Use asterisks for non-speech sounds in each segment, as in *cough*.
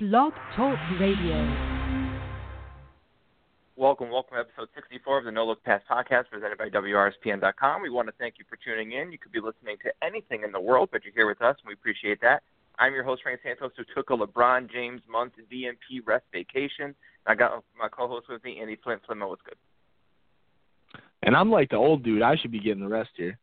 Blog Talk Radio. Welcome, welcome to episode 64 of the No Look Pass podcast presented by WRSPN.com. We want to thank you for tuning in. You could be listening to anything in the world, but you're here with us, and we appreciate that. I'm your host, Frank Santos, who took a LeBron James month DNP rest vacation. I got my co-host with me, Andy Flint. Flint, what's good? And I'm like the old dude. I should be getting the rest here.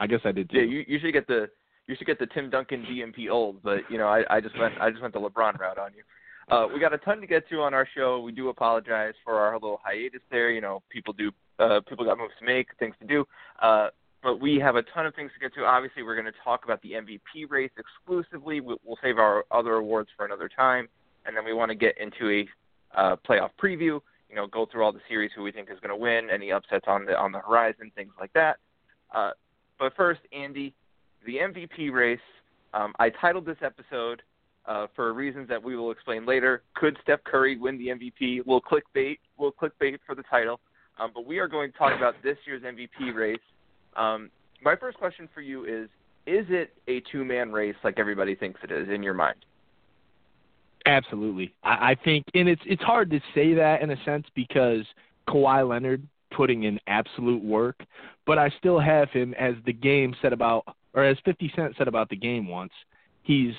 I guess I did too. Yeah, you, you should get the you should get the Tim Duncan DNP old, but you know I, I just went I just went the LeBron route on you. Uh, we got a ton to get to on our show. We do apologize for our little hiatus there. You know, people do uh, people got moves to make, things to do. Uh, but we have a ton of things to get to. Obviously, we're going to talk about the MVP race exclusively. We'll, we'll save our other awards for another time, and then we want to get into a uh, playoff preview. You know, go through all the series, who we think is going to win, any upsets on the on the horizon, things like that. Uh, but first, Andy, the MVP race. Um, I titled this episode uh, for reasons that we will explain later. Could Steph Curry win the MVP? We'll clickbait. We'll clickbait for the title. Um, but we are going to talk about this year's MVP race. Um, my first question for you is: Is it a two-man race like everybody thinks it is in your mind? Absolutely. I, I think, and it's it's hard to say that in a sense because Kawhi Leonard putting in absolute work, but I still have him as the game said about, or as 50 Cent said about the game once. He's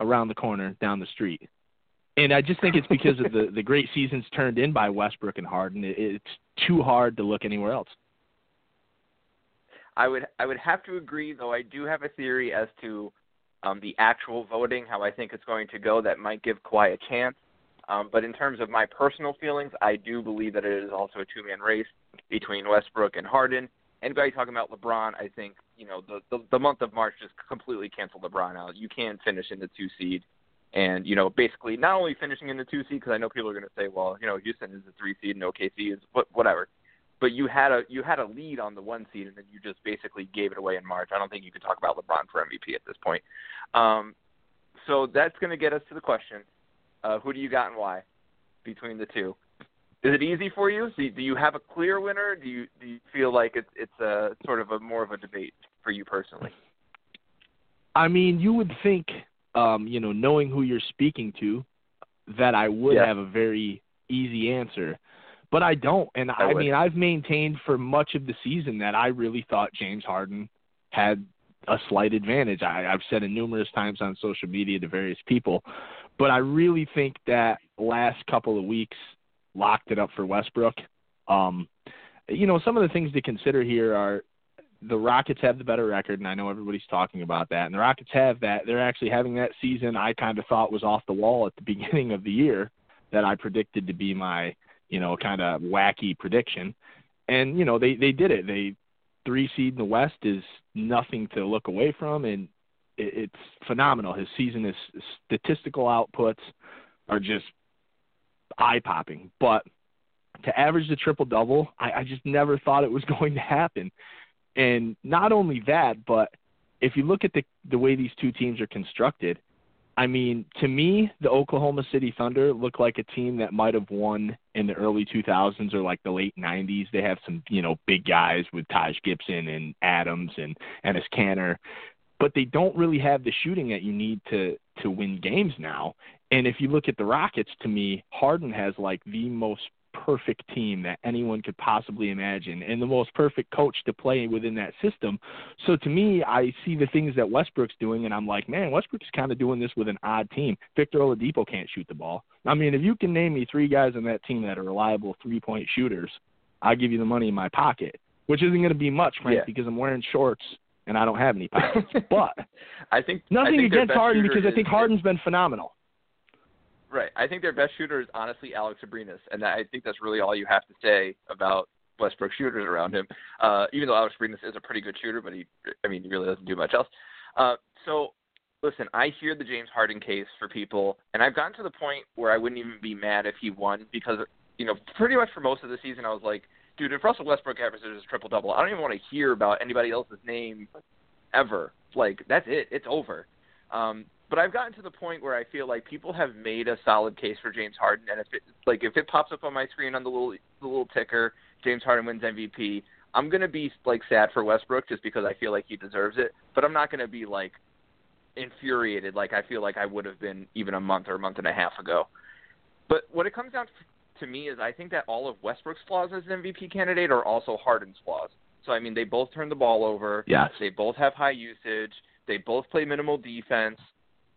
around the corner down the street. And I just think it's because of the the great seasons turned in by Westbrook and Harden. It, it's too hard to look anywhere else. I would I would have to agree, though. I do have a theory as to um, the actual voting, how I think it's going to go. That might give Kawhi a chance. Um, but in terms of my personal feelings, I do believe that it is also a two-man race between Westbrook and Harden. Anybody talking about LeBron, I think you know the, the the month of March just completely canceled LeBron out. You can finish in the two seed, and you know basically not only finishing in the two seed because I know people are going to say, well, you know Houston is the three seed and OKC is what whatever, but you had a you had a lead on the one seed and then you just basically gave it away in March. I don't think you can talk about LeBron for MVP at this point. Um, so that's going to get us to the question: uh, Who do you got and why between the two? Is it easy for you? Do, do you have a clear winner? Do you do you feel like it's it's a sort of a more of a debate for you personally? I mean, you would think, um, you know, knowing who you're speaking to, that I would Yeah. have a very easy answer, but I don't. And I I, mean, I've maintained for much of the season that I really thought James Harden had a slight advantage. I, I've said it numerous times on social media to various people, but I really think that last couple of weeks locked it up for Westbrook. Um, you know, some of the things to consider here are the Rockets have the better record, and I know everybody's talking about that. And the Rockets have that. They're actually having that season I kind of thought was off the wall at the *laughs* beginning of the year that I predicted to be my, you know, kind of wacky prediction. And, you know, they, they did it. They three seed in the West is nothing to look away from, and it, it's phenomenal. His season, his statistical outputs are just eye popping. But to average the triple double, I, I just never thought it was *laughs* going to happen. And not only that, but if you look at the the way these two teams are constructed, I mean, to me, the Oklahoma City Thunder look like a team that might have won in the early 2000s or like the late 90s. They have some, you know, big guys with Taj Gibson and Adams and Enes Kanter, but they don't really have the shooting that you need to to win games now. And if you look at the Rockets, to me, Harden has like the most perfect team that anyone could possibly imagine and the most perfect coach to play within that system. So to me, I see the things that Westbrook's doing and I'm like, man, Westbrook's kind of doing this with an odd team. Victor Oladipo can't shoot the ball. I mean, if you can name me three guys on that team that are reliable three-point shooters, I'll give you the money in my pocket, which isn't going to be much, Frank, Yeah. because I'm wearing shorts and I don't have any pockets. *laughs* but I think I nothing think against Harden because I think Harden's been phenomenal. Right. I think their best shooter is honestly Alex Abrines, and I think that's really all you have to say about Westbrook shooters around him. Uh, even though Alex Abrines is a pretty good shooter, but he, I mean, he really doesn't do much else. Uh, so, listen, I hear the James Harden case for people, and I've gotten to the point where I wouldn't even be mad if he won because, you know, pretty much for most of the season, I was like, dude, if Russell Westbrook averages a triple double, I don't even want to hear about anybody else's name ever. Like, that's it. It's over. Um, but I've gotten to the point where I feel like people have made a solid case for James Harden, and if it like if it pops up on my screen on the little the little ticker, James Harden wins MVP, I'm gonna be like sad for Westbrook just because I feel like he deserves it, but I'm not gonna be like infuriated like I feel like I would have been even a month or a month and a half ago. But what it comes down to me is I think that all of Westbrook's flaws as an MVP candidate are also Harden's flaws. So I mean, they both turn the ball over. Yes. They both have high usage. They both play minimal defense.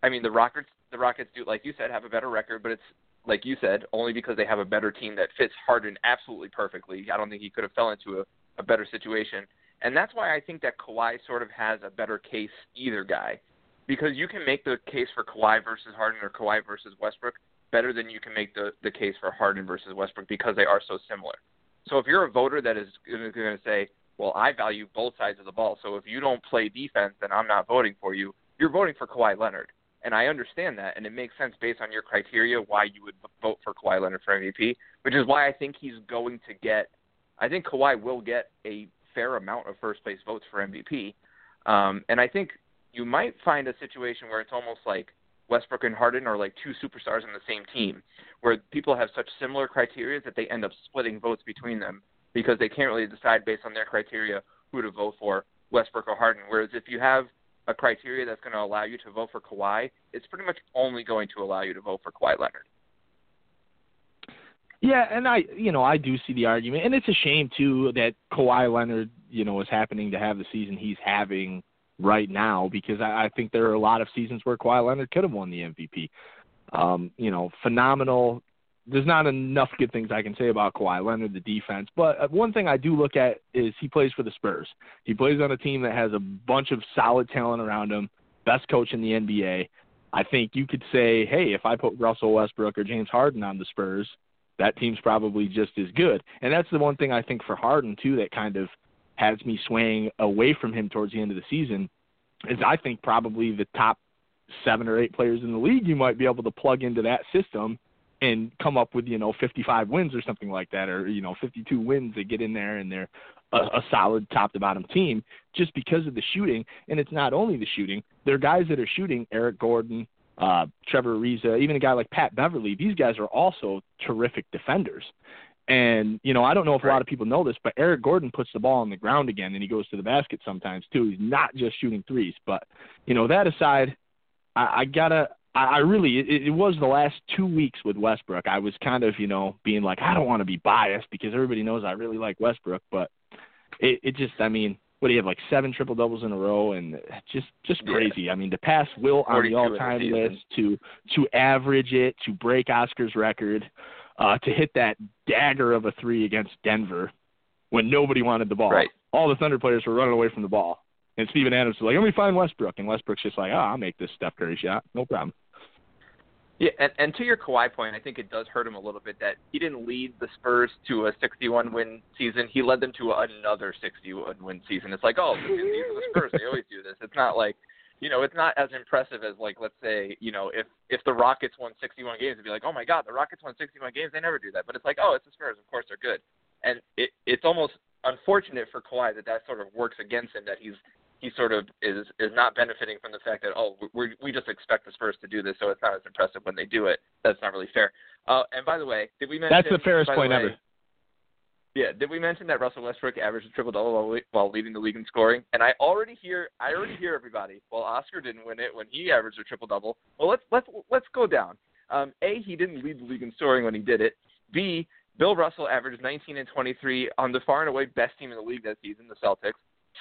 I mean, the Rockets the Rockets do like you said have a better record, but it's like you said only because they have a better team that fits Harden absolutely perfectly. I don't think he could have fell into a, a better situation. And that's why I think that Kawhi sort of has a better case either guy. Because you can make the case for Kawhi versus Harden or Kawhi versus Westbrook better than you can make the, the case for Harden versus Westbrook because they are so similar. So if you're a voter that is going to say, well, I value both sides of the ball, so if you don't play defense, then I'm not voting for you, you're voting for Kawhi Leonard. And I understand that, and it makes sense based on your criteria why you would vote for Kawhi Leonard for MVP, which is why I think he's going to get. I think Kawhi will get a fair amount of first place votes for MVP. Um, and I think you might find a situation where it's almost like Westbrook and Harden are like two superstars on the same team, where people have such similar criteria that they end up splitting votes between them because they can't really decide based on their criteria who to vote for, Westbrook or Harden. Whereas if you have a criteria that's going to allow you to vote for Kawhi, it's pretty much only going to allow you to vote for Kawhi Leonard. Yeah, and I, you know, I do see the argument, and it's a shame too that Kawhi Leonard, you know, is happening to have the season he's having right now because I, I think there are a lot of seasons where Kawhi Leonard could have won the MVP. Um, you know, phenomenal. There's not enough good things I can say about Kawhi Leonard, the defense, but uh, one thing I do look at is he plays for the Spurs. He plays on a team that has a bunch of solid talent around him, best coach in the NBA. I think you could say, hey, if I put Russell Westbrook or James Harden on the Spurs, that team's probably just as good. And that's the one thing I think for Harden too that kind of has me swaying away from him towards the end of the season is I think probably the top seven or eight players in the league you might be able to plug into that system and come up with you know 55 wins or something like that or you know 52 wins that get in there and they're a, a solid top to bottom team just because of the shooting. And it's not only the shooting. There are guys that are shooting Eric Gordon uh, Trevor Ariza, even a guy like Pat Beverley, these guys are also terrific defenders. And, you know, I don't know if a lot of people know this, but Eric Gordon puts the ball on the ground again and he goes to the basket sometimes too. He's not just shooting threes. But, you know, that aside, I, I gotta I, I really it, it was the last two weeks with Westbrook. I was kind of, you know, being like, I don't want to be biased because everybody knows I really like Westbrook, but it, it just I mean, what do you have like seven triple doubles in a row and just just crazy. Yeah. I mean, to pass Will on the all time list, to to average it, to break Oscar's record, uh, to hit that dagger of a three against Denver when nobody wanted the ball. Right. All the Thunder players were running away from the ball. And Steven Adams was like, Let me find Westbrook and Westbrook's just like, Oh, I'll make this Steph Curry shot. No problem. Yeah, and, and to your Kawhi point, I think it does hurt him a little bit that he didn't lead the Spurs to a 61 win season. He led them to another 61 win season. It's like, oh, these are the Spurs. They always do this. It's not like, you know, it's not as impressive as like, let's say, you know, if if the Rockets won 61 games, it'd be like, oh my God, the Rockets won 61 games. They never do that. But it's like, oh, it's the Spurs. Of course they're good. And it it's almost unfortunate for Kawhi that that sort of works against him. That he's he sort of is is not benefiting from the fact that oh we we just expect the Spurs to do this, so it's not as impressive when they do it. That's not really fair. Uh, and by the way, did we mention that's the fairest point way, ever? Yeah, did we mention that Russell Westbrook averaged a triple double while, while leading the league in scoring? And I already hear I already hear everybody. Well, Oscar didn't win it when he averaged a triple double. Well, let's let's let's go down. Um, a, he didn't lead the league in scoring when he did it. B, Bill Russell averaged 19 and 23 on the far and away best team in the league that season, the Celtics.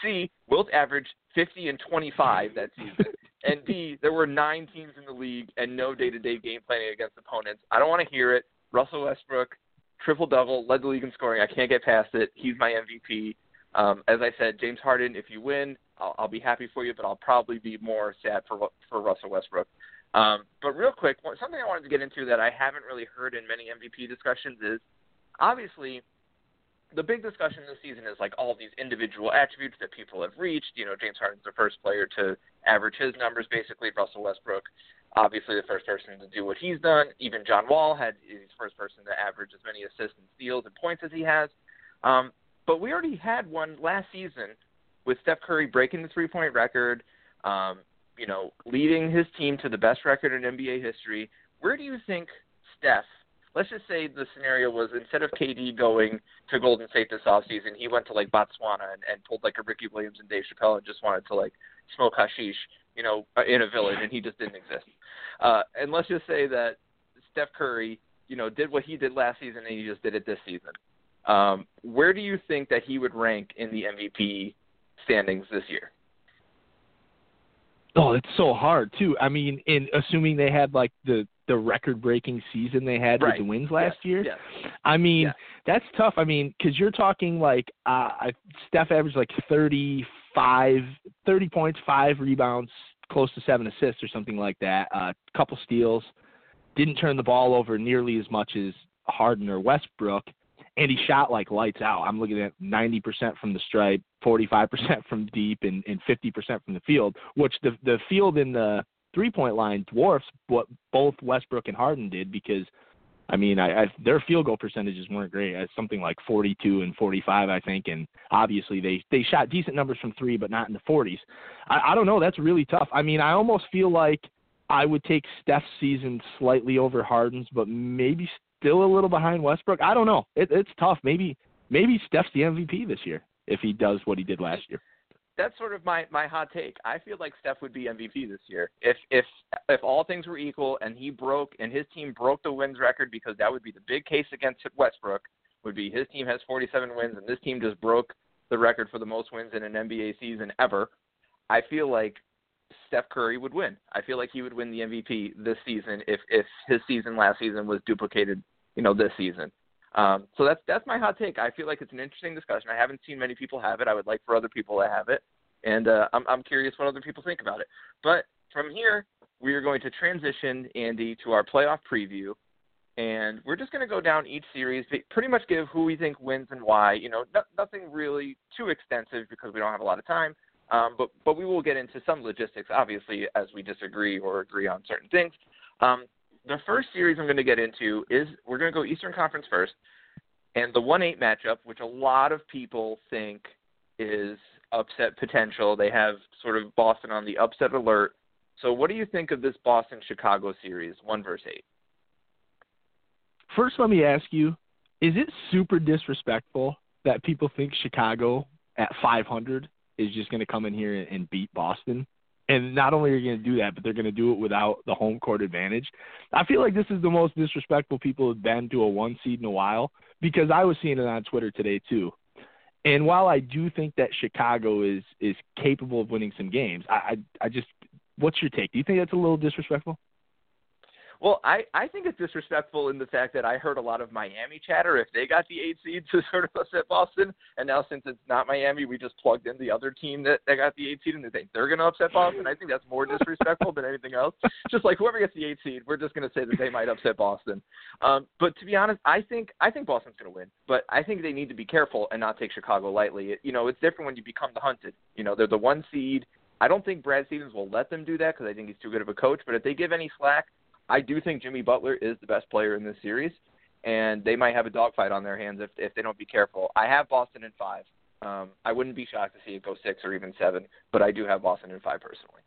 C, Wilt averaged 50 and 25 that season. *laughs* and D, there were nine teams in the league and no day-to-day game planning against opponents. I don't want to hear it. Russell Westbrook, triple double, led the league in scoring. I can't get past it. He's my MVP. Um, as I said, James Harden, if you win, I'll, I'll be happy for you, but I'll probably be more sad for for Russell Westbrook. Um, but real quick, something I wanted to get into that I haven't really heard in many MVP discussions is obviously the big discussion this season is like all these individual attributes that people have reached. You know, James Harden's the first player to average his numbers, basically. Russell Westbrook, obviously the first person to do what he's done. Even John Wall had the first person to average as many assists and steals and points as he has. Um, but we already had one last season with Steph Curry breaking the three-point record. Um, you know, leading his team to the best record in NBA history. Where do you think Steph let's just say the scenario was instead of KD going to Golden State this offseason, he went to like Botswana and, and pulled like a Ricky Williams and Dave Chappelle and just wanted to like smoke hashish. you know, in a village, and he just didn't exist. Uh, and let's just say that Steph Curry, you know, did what he did last season, and he just did it this season. Um, where do you think that he would rank in the MVP standings this year? Oh, it's so hard too. I mean, in assuming they had like the the record breaking season they had right. with the wins last yes. year. Yes. I mean, yes. that's tough. I mean, because you're talking like uh, Steph averaged like 35, 30 points, five rebounds, close to seven assists or something like that. A uh, couple steals. Didn't turn the ball over nearly as much as Harden or Westbrook and he shot like lights out. I'm looking at 90% from the stripe, 45% from deep, and, and 50% from the field, which the the field in the three point line dwarfs what both Westbrook and Harden did because. I mean, I, I, their field goal percentages weren't great. It's something like 42 and 45, I think, and obviously they they shot decent numbers from three, but not in the 40s. I, I don't know. That's really tough. I mean, I almost feel like I would take Steph's season slightly over Harden's, but maybe still a little behind Westbrook. I don't know. It, it's tough. Maybe maybe Steph's the MVP this year if he does what he did last year. That's sort of my my hot take. I feel like Steph would be MVP this year if if if all things were equal and he broke and his team broke the wins record because that would be the big case against Westbrook. Would be his team has 47 wins and this team just broke the record for the most wins in an NBA season ever. I feel like Steph Curry would win. I feel like he would win the MVP this season if if his season last season was duplicated, you know, this season. Um, so that's that's my hot take. I feel like it's an interesting discussion. I haven't seen many people have it. I would like for other people to have it, and uh, I'm I'm curious what other people think about it. But from here, we are going to transition Andy to our playoff preview, and we're just going to go down each series, pretty much give who we think wins and why. You know, no, nothing really too extensive because we don't have a lot of time. Um, but but we will get into some logistics, obviously, as we disagree or agree on certain things. Um, the first series I'm going to get into is we're going to go Eastern Conference first, and the one eight matchup, which a lot of people think is upset potential. They have sort of Boston on the upset alert. So, what do you think of this Boston Chicago series, one versus eight? First, let me ask you: Is it super disrespectful that people think Chicago at 500 is just going to come in here and beat Boston. And not only are you going to do that, but they're going to do it without the home court advantage. I feel like this is the most disrespectful people have been to a one seed in a while because I was seeing it on Twitter today too. And while I do think that Chicago is is capable of winning some games, I I, I just what's your take? Do you think that's a little disrespectful? Well, I I think it's disrespectful in the fact that I heard a lot of Miami chatter if they got the eight seed to sort of upset Boston, and now since it's not Miami, we just plugged in the other team that, that got the eight seed and they think they're going to upset Boston. I think that's more disrespectful than anything else. Just like whoever gets the eight seed, we're just going to say that they might upset Boston. Um, but to be honest, I think I think Boston's going to win, but I think they need to be careful and not take Chicago lightly. It, you know, it's different when you become the hunted. You know, they're the one seed. I don't think Brad Stevens will let them do that because I think he's too good of a coach. But if they give any slack, I do think Jimmy Butler is the best player in this series, and they might have a dogfight on their hands if if they don't be careful. I have Boston in five. Um, I wouldn't be shocked to see it go six or even seven, but I do have Boston in five personally.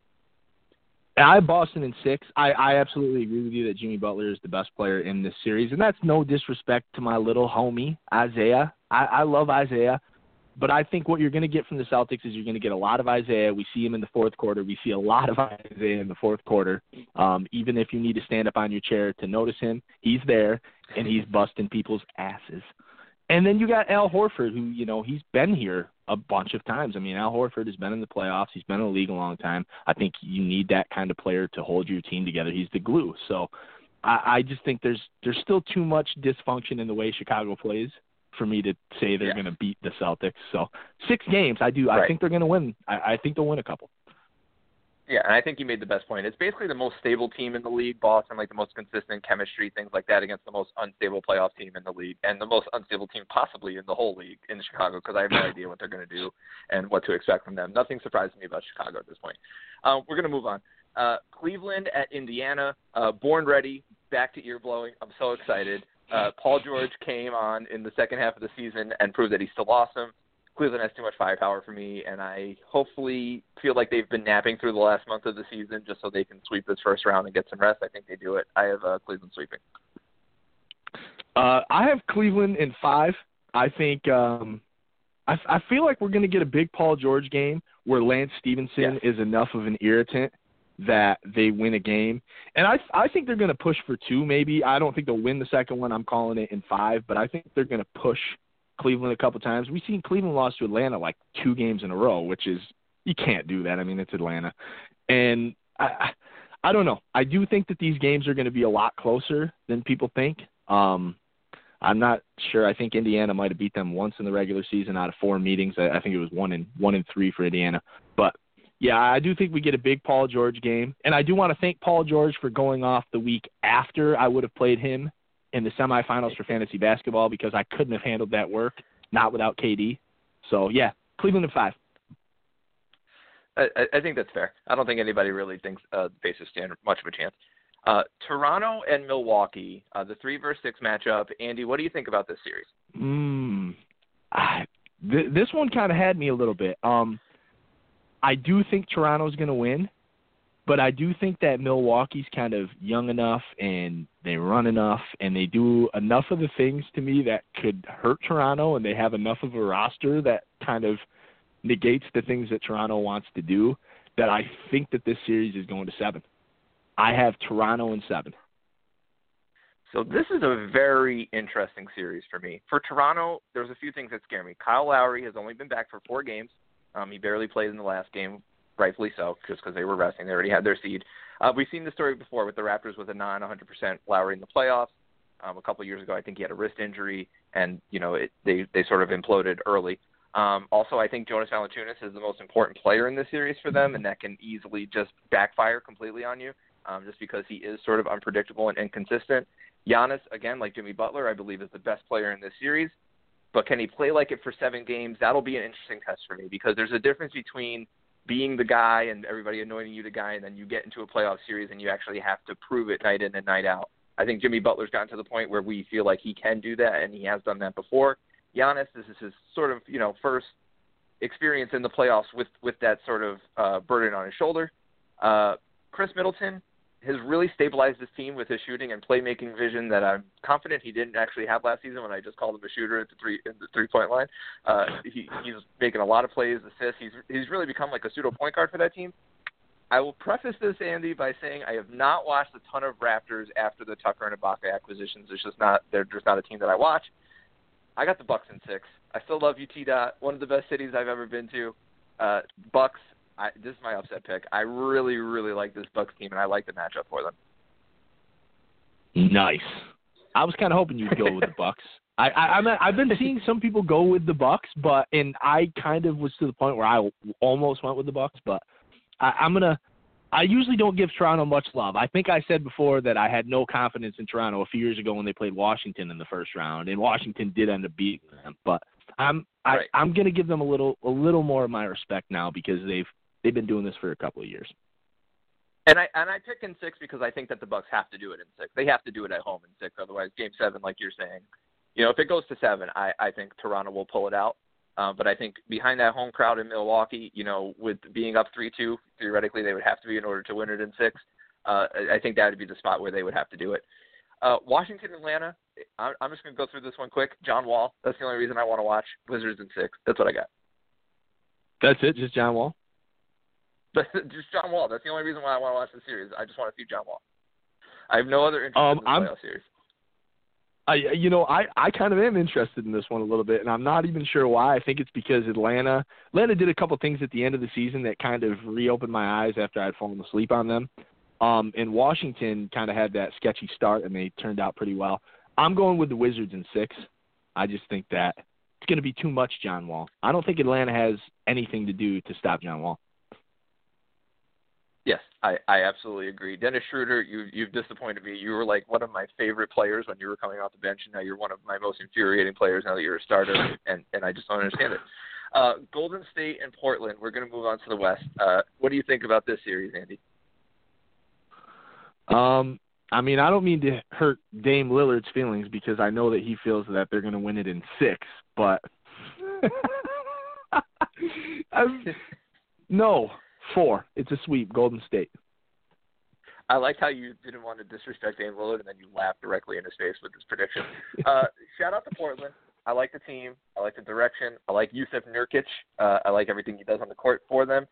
I have Boston in six. I, I absolutely agree with you that Jimmy Butler is the best player in this series, and that's no disrespect to my little homie Isaiah. I, I love Isaiah, but I think what you're going to get from the Celtics is you're going to get a lot of Isaiah. We see him in the fourth quarter. We see a lot of *laughs* Isaiah in the fourth quarter. Um, even if you need to stand up on your chair to notice him, he's there and he's busting people's asses. And then you got Al Horford, who you know he's been here a bunch of times. I mean, Al Horford has been in the playoffs. He's been in the league a long time. I think you need that kind of player to hold your team together. He's the glue. So I, I just think there's there's still too much dysfunction in the way Chicago plays for me to say they're yeah. going to beat the Celtics. So six games, I do. Right. I think they're going to win. I, I think they'll win a couple. Yeah, and I think you made the best point. It's basically the most stable team in the league, Boston, like the most consistent chemistry, things like that, against the most unstable playoff team in the league, and the most unstable team possibly in the whole league in Chicago, because I have no *laughs* idea what they're going to do and what to expect from them. Nothing surprises me about Chicago at this point. Uh, we're going to move on. Uh, Cleveland at Indiana, uh, born ready, back to ear blowing. I'm so excited. Uh, Paul George came on in the second half of the season and proved that he's still awesome. Cleveland has too much firepower for me, and I hopefully feel like they've been napping through the last month of the season just so they can sweep this first round and get some rest. I think they do it. I have uh, Cleveland sweeping. Uh, I have Cleveland in five. I think um, I, I feel like we're going to get a big Paul George game where Lance Stephenson is enough of an irritant that they win a game. And I I think they're going to push for two maybe. I don't think they'll win the second one. I'm calling it in 5, but I think they're going to push Cleveland a couple times. We've seen Cleveland lost to Atlanta like two games in a row, which is you can't do that. I mean, it's Atlanta. And I I don't know. I do think that these games are going to be a lot closer than people think. Um I'm not sure. I think Indiana might have beat them once in the regular season out of four meetings. I, I think it was one in one in three for Indiana. But yeah, I do think we get a big Paul George game, and I do want to thank Paul George for going off the week after I would have played him in the semifinals for fantasy basketball because I couldn't have handled that work not without KD. So yeah, Cleveland in five. I, I think that's fair. I don't think anybody really thinks uh, the Pacers stand much of a chance. Uh, Toronto and Milwaukee, uh, the three versus six matchup. Andy, what do you think about this series? Mm, I, th- this one kind of had me a little bit. Um, I do think Toronto's going to win, but I do think that Milwaukee's kind of young enough and they run enough and they do enough of the things to me that could hurt Toronto, and they have enough of a roster that kind of negates the things that Toronto wants to do. That I think that this series is going to seven. I have Toronto in seven. So this is a very interesting series for me. For Toronto, there's a few things that scare me. Kyle Lowry has only been back for four games. Um, he barely played in the last game, rightfully so, just because they were resting. They already had their seed. Uh, we've seen the story before with the Raptors with a non 100% Lowry in the playoffs. Um, a couple years ago, I think he had a wrist injury, and you know it, they they sort of imploded early. Um, also, I think Jonas Valanciunas is the most important player in this series for them, and that can easily just backfire completely on you um, just because he is sort of unpredictable and inconsistent. Giannis, again, like Jimmy Butler, I believe is the best player in this series. But can he play like it for seven games? That'll be an interesting test for me because there's a difference between being the guy and everybody anointing you the guy, and then you get into a playoff series and you actually have to prove it night in and night out. I think Jimmy Butler's gotten to the point where we feel like he can do that, and he has done that before. Giannis, this is his sort of you know first experience in the playoffs with with that sort of uh, burden on his shoulder. Uh, Khris Middleton, has really stabilized his team with his shooting and playmaking vision that I'm confident he didn't actually have last season when I just called him a shooter at the three in the three point line. Uh, he, he's making a lot of plays, assists. He's he's really become like a pseudo point guard for that team. I will preface this, Andy, by saying I have not watched a ton of Raptors after the Tucker and Ibaka acquisitions. It's just not they're just not a team that I watch. I got the Bucks in six. I still love UT. Dot, one of the best cities I've ever been to. Uh, Bucks I, this is my upset pick. I really, really like this Bucks team, and I like the matchup for them. Nice. I was kind of hoping you'd go with the Bucks. *laughs* I, I I'm I've been seeing some people go with the Bucks, but and I kind of was to the point where I almost went with the Bucks, but I, I'm gonna. I usually don't give Toronto much love. I think I said before that I had no confidence in Toronto a few years ago when they played Washington in the first round, and Washington did end up beating them. But I'm I, right. I'm gonna give them a little a little more of my respect now because they've They've been doing this for a couple of years. And I and I pick in six because I think that the Bucks have to do it in six. They have to do it at home in six. Otherwise, Game Seven, like you're saying, you know, if it goes to seven, I I think Toronto will pull it out. Uh, but I think behind that home crowd in Milwaukee, you know, with being up three two, theoretically they would have to be in order to win it in six. Uh, I think that would be the spot where they would have to do it. Uh, Washington, Atlanta. I'm just going to go through this one quick. John Wall. That's the only reason I want to watch Wizards in six. That's what I got. That's it. Just John Wall. But *laughs* just John Wall. That's the only reason why I want to watch the series. I just want to see John Wall. I have no other interest um, in the playoff series. I you know I I kind of am interested in this one a little bit, and I'm not even sure why. I think it's because Atlanta Atlanta did a couple things at the end of the season that kind of reopened my eyes after I'd fallen asleep on them. Um, and Washington kind of had that sketchy start, and they turned out pretty well. I'm going with the Wizards in six. I just think that it's going to be too much John Wall. I don't think Atlanta has anything to do to stop John Wall. Yes, I, I absolutely agree. Dennis Schroeder, you you've disappointed me. You were like one of my favorite players when you were coming off the bench, and now you're one of my most infuriating players now that you're a starter, and and I just don't understand it. Uh, Golden State and Portland. We're going to move on to the West. Uh, what do you think about this series, Andy? Um, I mean, I don't mean to hurt Dame Lillard's feelings because I know that he feels that they're going to win it in six, but *laughs* *laughs* no, Four. It's a sweep. Golden State. I like how you didn't want to disrespect Dame Lillard and then you laughed directly in his face with this prediction. Uh, *laughs* shout out to Portland. I like the team. I like the direction. I like Jusuf Nurkic. Uh, I like everything he does on the court for them.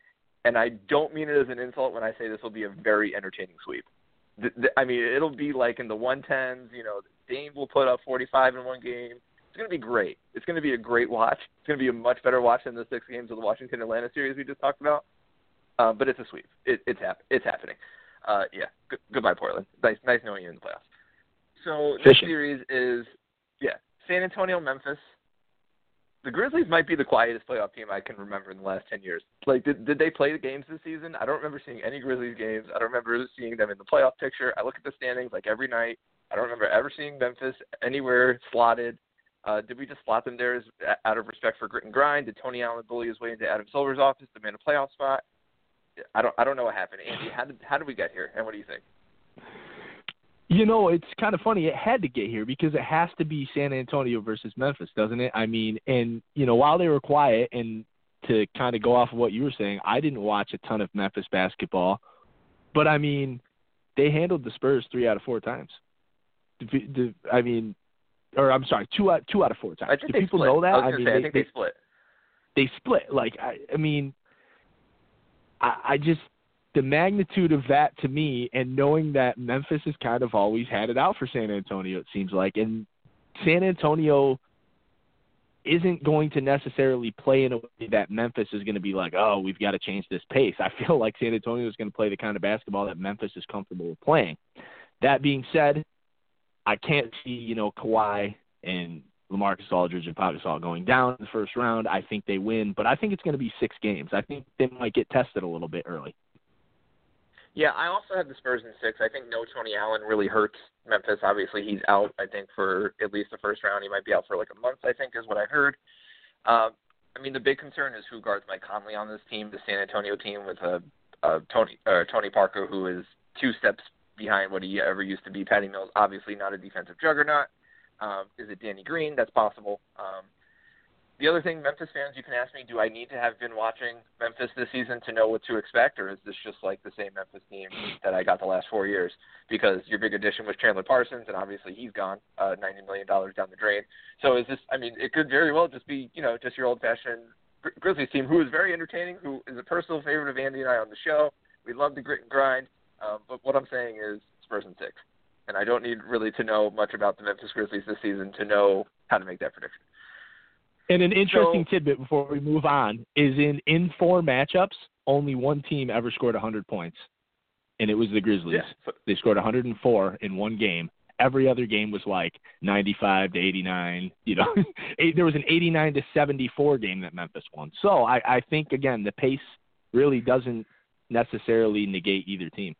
And I don't mean it as an insult when I say this will be a very entertaining sweep. I mean, it'll be like in the 110s. You know, Dame will put up 45 in one game. It's going to be great. It's going to be a great watch. It's going to be a much better watch than the six games of the Washington Atlanta series we just talked about. Uh, but it's a sweep. It, it's hap- It's happening. Uh, yeah. G- goodbye, Portland. Nice, nice knowing you in the playoffs. So this series is yeah, San Antonio, Memphis. The Grizzlies might be the quietest playoff team I can remember in the last ten years. Like, did did they play the games this season? I don't remember seeing any Grizzlies games. I don't remember seeing them in the playoff picture. I look at the standings like every night. I don't remember ever seeing Memphis anywhere slotted. Uh, did we just slot them there as, out of respect for grit and grind? Did Tony Allen bully his way into Adam Silver's office to demand a playoff spot? I don't I don't know what happened. Andy, how did how did we get here, and what do you think? You know, it's kind of funny. It had to get here because it has to be San Antonio versus Memphis, doesn't it? I mean, and you know, while they were quiet, and to kind of go off of what you were saying, I didn't watch a ton of Memphis basketball, but I mean, they handled the Spurs three out of four times. The, the, I mean, or I'm sorry, two out two out of four times. I think Do people split. know that? I, I mean, say, they, I think they, they split. They split. Like I, I mean, I, I just the magnitude of that to me, and knowing that Memphis has kind of always had it out for San Antonio, it seems like, and San Antonio isn't going to necessarily play in a way that Memphis is going to be like, oh, we've got to change this pace. I *laughs* feel like San Antonio is going to play the kind of basketball that Memphis is comfortable with playing. That being said, I can't see, you know, Kawhi and LaMarcus Aldridge and Pau Gasol going down in the first round. I think they win, but I think it's going to be six games. I think they might get tested a little bit early. Yeah, I also have the Spurs in six. I think no Tony Allen really hurts Memphis. Obviously, he's out. I think for at least the first round, he might be out for like a month. I think is what I heard. Uh, I mean, the big concern is who guards Mike Conley on this team, the San Antonio team with a, a Tony uh, Tony Parker who is two steps behind what he ever used to be. Patty Mills, obviously not a defensive juggernaut. Um, is it Danny Green? That's possible. Um, the other thing, Memphis fans, you can ask me, do I need to have been watching Memphis this season to know what to expect, or is this just like the same Memphis team that I got the last four years? Because your big addition was Chandler Parsons, and obviously he's gone, uh, ninety million dollars down the drain. So is this? I mean, it could very well just be, you know, just your old-fashioned Grizzlies team, who is very entertaining, who is a personal favorite of Andy and I on the show. We love the grit and grind, um, but what I'm saying is Spurs and six, and I don't need really to know much about the Memphis Grizzlies this season to know how to make that prediction. And an interesting So- tidbit before we move on is in in four matchups, only one team ever scored 100 points, and it was the Grizzlies. Yeah. So, They scored 104 in one game. Every other game was like 95 to 89. You know, *laughs* there was an 89 to 74 game that Memphis won. So I, I think again the pace really doesn't necessarily negate either team.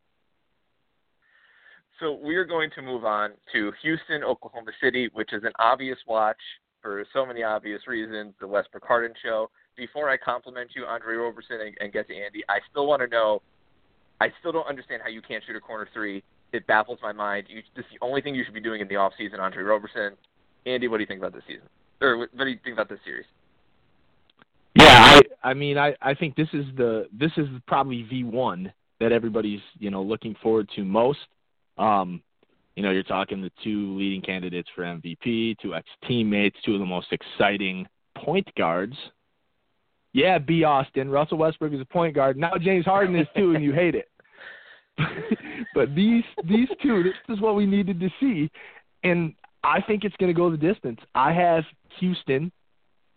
So we're going to move on to Houston, Oklahoma City, which is an obvious watch for so many obvious reasons. The Westbrook Harden show. Before I compliment you, Andre Roberson, and, and get to Andy, I still want to know. I still don't understand how you can't shoot a corner three. It baffles my mind. You, this is the only thing you should be doing in the off season, Andre Roberson. Andy, what do you think about this season? Or what do you think about this series? Yeah, I I mean I I think this is the this is probably V one that everybody's you know looking forward to most. Um, you know, you're talking the two leading candidates for MVP, two ex teammates, two of the most exciting point guards. Yeah, B. Austin, Russell Westbrook is a point guard. Now James Harden is too, and you hate it. *laughs* but these these two, this is what we needed to see, and I think it's going to go the distance. I have Houston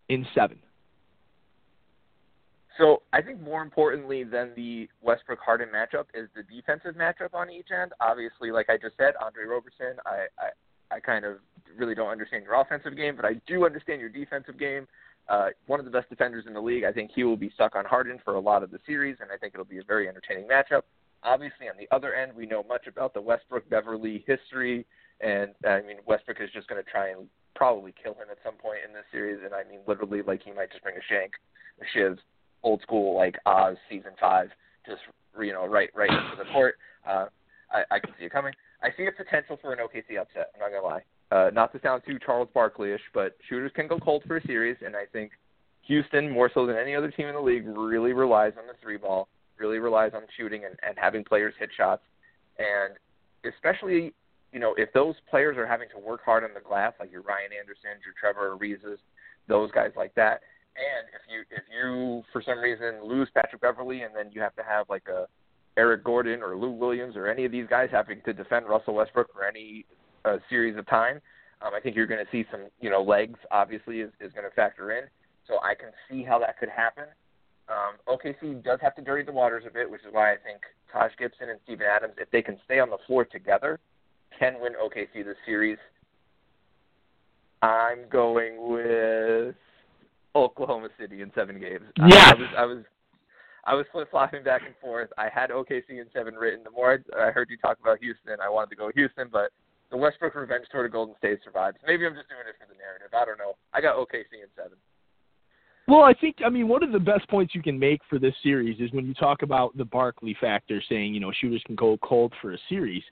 in seven. So I think more importantly than the Westbrook Harden matchup is the defensive matchup on each end. Obviously, like I just said, Andre Roberson, I, I, I kind of really don't understand your offensive game, but I do understand your defensive game. Uh, one of the best defenders in the league. I think he will be stuck on Harden for a lot of the series, and I think it'll be a very entertaining matchup. Obviously, on the other end, we know much about the Westbrook Beverley history, and I mean Westbrook is just going to try and probably kill him at some point in this series, and I mean literally like he might just bring a shank, a shiv, old school like Oz season five, just you know right right into the court. Uh, I, I can see it coming. I see a potential for an OKC upset. I'm not gonna lie. Uh, not to sound too Charles Barkley-ish, but shooters can go cold for a series, and I think Houston, more so than any other team in the league, really relies on the three ball, really relies on shooting and, and having players hit shots, and especially you know, if those players are having to work hard on the glass, like your Ryan Anderson, your Trevor Ariza's, those guys like that, and if you if you for some reason lose Patrick Beverley and then you have to have like a Eric Gordon or Lou Williams or any of these guys having to defend Russell Westbrook for any uh, series of time, um, I think you're going to see some you know legs obviously is, is going to factor in. So I can see how that could happen. Um, OKC does have to dirty the waters a bit, which is why I think Taj Gibson and Steven Adams, if they can stay on the floor together, can win OKC this series. I'm going with Oklahoma City in seven games. Yeah. I, was I was I was flip flopping back and forth. I had OKC in seven written. The more I, I heard you talk about Houston, I wanted to go Houston, but the Westbrook revenge tour to Golden State survives. Maybe I'm just doing it for the narrative. I don't know. I got OKC in seven. Well, I think I mean one of the best points you can make for this series is when you talk about the Barkley factor, saying you know shooters can go cold for a series.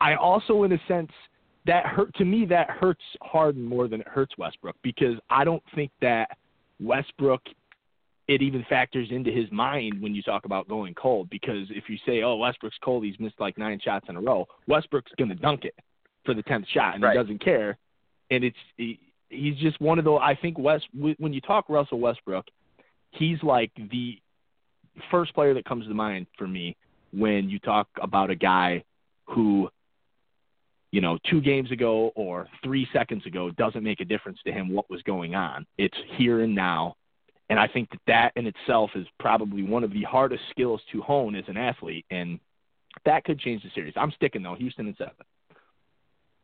I also, in a sense, that hurt to me that hurts Harden more than it hurts Westbrook because I don't think that Westbrook it even factors into his mind when you talk about going cold because if you say oh Westbrook's cold he's missed like nine shots in a row Westbrook's going to dunk it for the tenth shot and right. he doesn't care and it's he, he's just one of the I think West when you talk Russell Westbrook he's like the first player that comes to mind for me when you talk about a guy who you know, two games ago or three seconds ago doesn't make a difference to him what was going on. It's here and now. And I think that that in itself is probably one of the hardest skills to hone as an athlete. And that could change the series. I'm sticking, though, Houston and seven.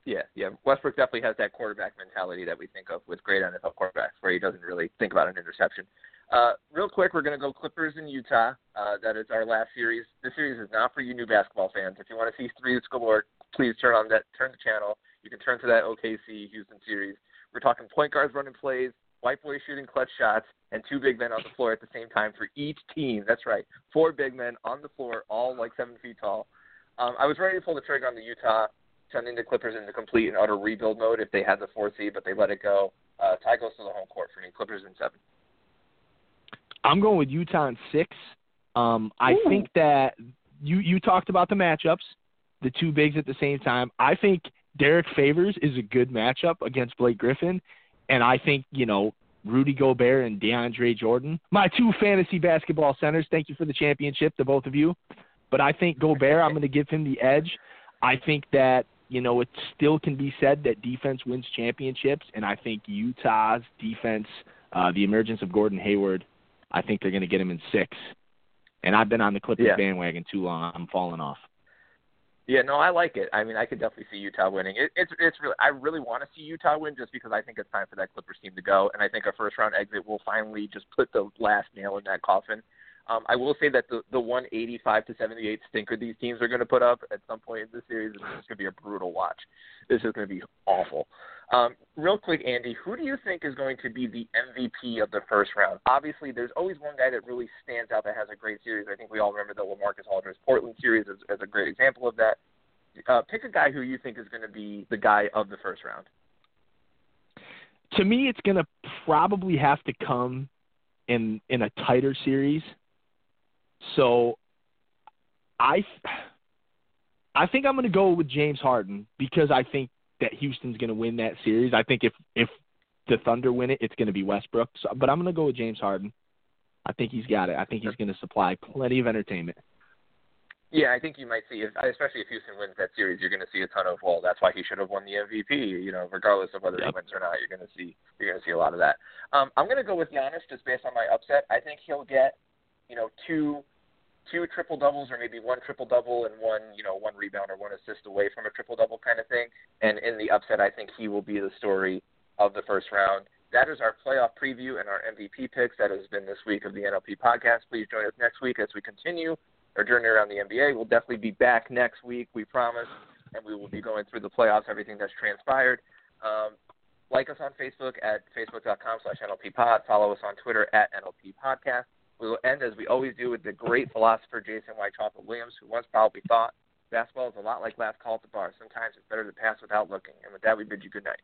Yeah, yeah. Westbrook definitely has that quarterback mentality that we think of with great NFL quarterbacks, where he doesn't really think about an interception. Uh, real quick, we're going to go Clippers in Utah. Uh, that is our last series. This series is not for you new basketball fans. If you want to see three galore, please turn on that, turn the channel. You can turn to that OKC Houston series. We're talking point guards running plays, white boys shooting clutch shots, and two big men on the floor at the same time for each team. That's right, four big men on the floor, all like seven feet tall. Um, I was ready to pull the trigger on the Utah sending the Clippers into complete and utter rebuild mode if they had the four seed, but they let it go. Uh, tie goes to the home court for me. Clippers in seven. I'm going with Utah in six. Um, I Ooh. think that you you talked about the matchups, the two bigs at the same time. I think Derrick Favors is a good matchup against Blake Griffin, and I think you know Rudy Gobert and DeAndre Jordan, my two fantasy basketball centers. Thank you for the championship to both of you, but I think Gobert. I'm going to give him the edge. I think that you know, it still can be said that defense wins championships, and I think Utah's defense, uh, the emergence of Gordon Hayward, I think they're going to get him in six. And I've been on the Clippers Yeah. bandwagon too long. I'm falling off. Yeah, no, I like it. I mean, I could definitely see Utah winning. It, it's it's really I really want to see Utah win just because I think it's time for that Clippers team to go, and I think a first round exit will finally just put the last nail in that coffin. Um, I will say that the the 185 to 78 stinker these teams are going to put up at some point in the series is going to be a brutal watch. This is going to be awful. Um, real quick, Andy, who do you think is going to be the MVP of the first round? Obviously, there's always one guy that really stands out that has a great series. I think we all remember the LaMarcus Aldridge Portland series as, as a great example of that. Uh, pick a guy who you think is going to be the guy of the first round. To me, it's going to probably have to come in in a tighter series. So, I I think I'm going to go with James Harden because I think that Houston's going to win that series. I think if if the Thunder win it, it's going to be Westbrook. So, but I'm going to go with James Harden. I think he's got it. I think he's going to supply plenty of entertainment. Yeah, I think you might see, if, especially if Houston wins that series, you're going to see a ton of well, that's why he should have won the MVP. You know, regardless of whether Yep. he wins or not, you're going to see you're going to see a lot of that. Um, I'm going to go with Giannis just based on my upset. I think he'll get, you know, two two triple doubles or maybe one triple double and one you know one rebound or one assist away from a triple double kind of thing. And in the upset, I think he will be the story of the first round. That is our playoff preview and our MVP picks. That has been this week of the NLP podcast. Please join us next week as we continue our journey around the NBA. We'll definitely be back next week, we promise, and we will be going through the playoffs, everything that's transpired. Um, like us on Facebook at facebook.com slash NLPpod. Follow us on Twitter at NLP Podcast. We will end, as we always do, with the great philosopher Jason White Chocolate Williams, who once probably thought basketball is a lot like last call at the bar. Sometimes it's better to pass without looking. And with that, we bid you good night.